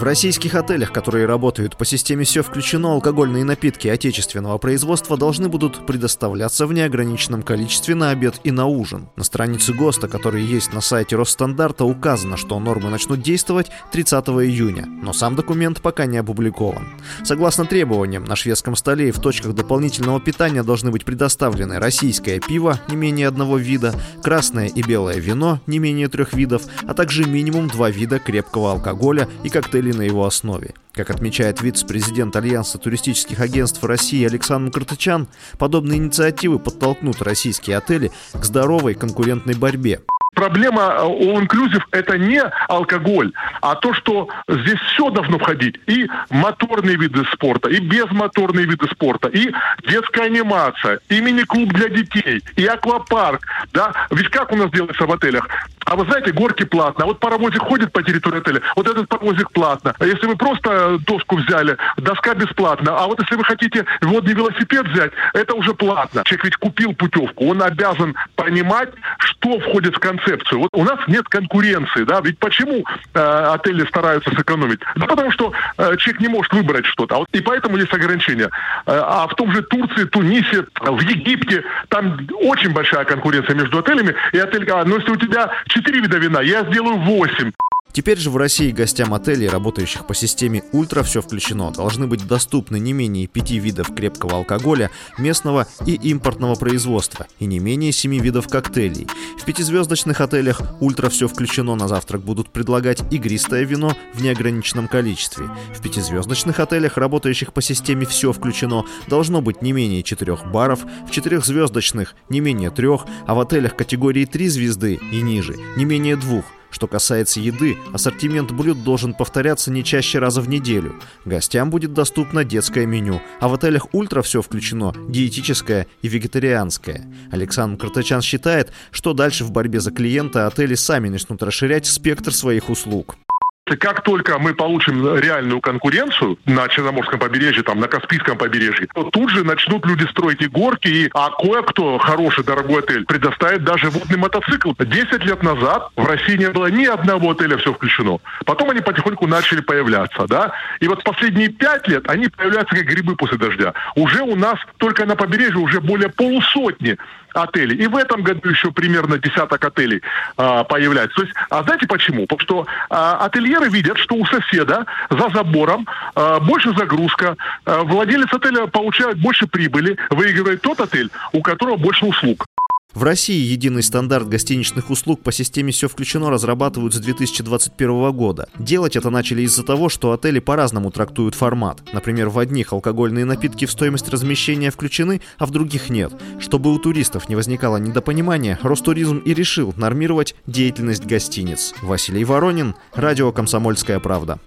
В российских отелях, которые работают по системе «Все включено», алкогольные напитки отечественного производства должны будут предоставляться в неограниченном количестве на обед и на ужин. На странице ГОСТа, который есть на сайте Росстандарта, указано, что нормы начнут действовать 30 июня, но сам документ пока не опубликован. Согласно требованиям, на шведском столе и в точках дополнительного питания должны быть предоставлены российское пиво не менее одного вида, красное и белое вино не менее трех видов, а также минимум два вида крепкого алкоголя и коктейли на его основе. Как отмечает вице-президент Альянса туристических агентств России Александр Картычан, подобные инициативы подтолкнут российские отели к здоровой конкурентной борьбе. Проблема э, у инклюзив это не алкоголь, а то, что здесь все должно входить. И моторные виды спорта, и безмоторные виды спорта, и детская анимация, и мини-клуб для детей, и аквапарк. Да? Ведь как у нас делается в отелях? А вы знаете, горки платно. А вот паровозик ходит по территории отеля, вот этот паровозик платно. А если вы просто доску взяли, доска бесплатна. А вот если вы хотите водный велосипед взять, это уже платно. Человек ведь купил путевку, он обязан понимать, что входит в концепцию. Вот у нас нет конкуренции, да, ведь почему э, отели стараются сэкономить? Да потому что э, человек не может выбрать что-то, а вот, и поэтому есть ограничения. Э, а в том же Турции, Тунисе, в Египте, там очень большая конкуренция между отелями, и отель, а, но если у тебя четыре вида вина, я сделаю восемь. Теперь же в России гостям отелей, работающих по системе «Ультра» все включено, должны быть доступны не менее пяти видов крепкого алкоголя местного и импортного производства и не менее семи видов коктейлей. В пятизвездочных отелях «Ультра» все включено на завтрак будут предлагать игристое вино в неограниченном количестве. В пятизвездочных отелях, работающих по системе «Все включено», должно быть не менее четырех баров, в четырехзвездочных не менее трех, а в отелях категории три звезды и ниже не менее двух – что касается еды, ассортимент блюд должен повторяться не чаще раза в неделю. Гостям будет доступно детское меню, а в отелях «Ультра» все включено – диетическое и вегетарианское. Александр Картачан считает, что дальше в борьбе за клиента отели сами начнут расширять спектр своих услуг как только мы получим реальную конкуренцию на Черноморском побережье, там, на Каспийском побережье, то тут же начнут люди строить и горки, и, а кое-кто, хороший, дорогой отель, предоставит даже водный мотоцикл. Десять лет назад в России не было ни одного отеля, все включено. Потом они потихоньку начали появляться, да. И вот последние пять лет они появляются как грибы после дождя. Уже у нас только на побережье уже более полусотни отелей. И в этом году еще примерно десяток отелей а, появляется. То есть, а знаете почему? Потому что а, ательеры видят, что у соседа за забором а, больше загрузка, а, владелец отеля получает больше прибыли, выигрывает тот отель, у которого больше услуг. В России единый стандарт гостиничных услуг по системе «Все включено» разрабатывают с 2021 года. Делать это начали из-за того, что отели по-разному трактуют формат. Например, в одних алкогольные напитки в стоимость размещения включены, а в других нет. Чтобы у туристов не возникало недопонимания, Ростуризм и решил нормировать деятельность гостиниц. Василий Воронин, радио «Комсомольская правда».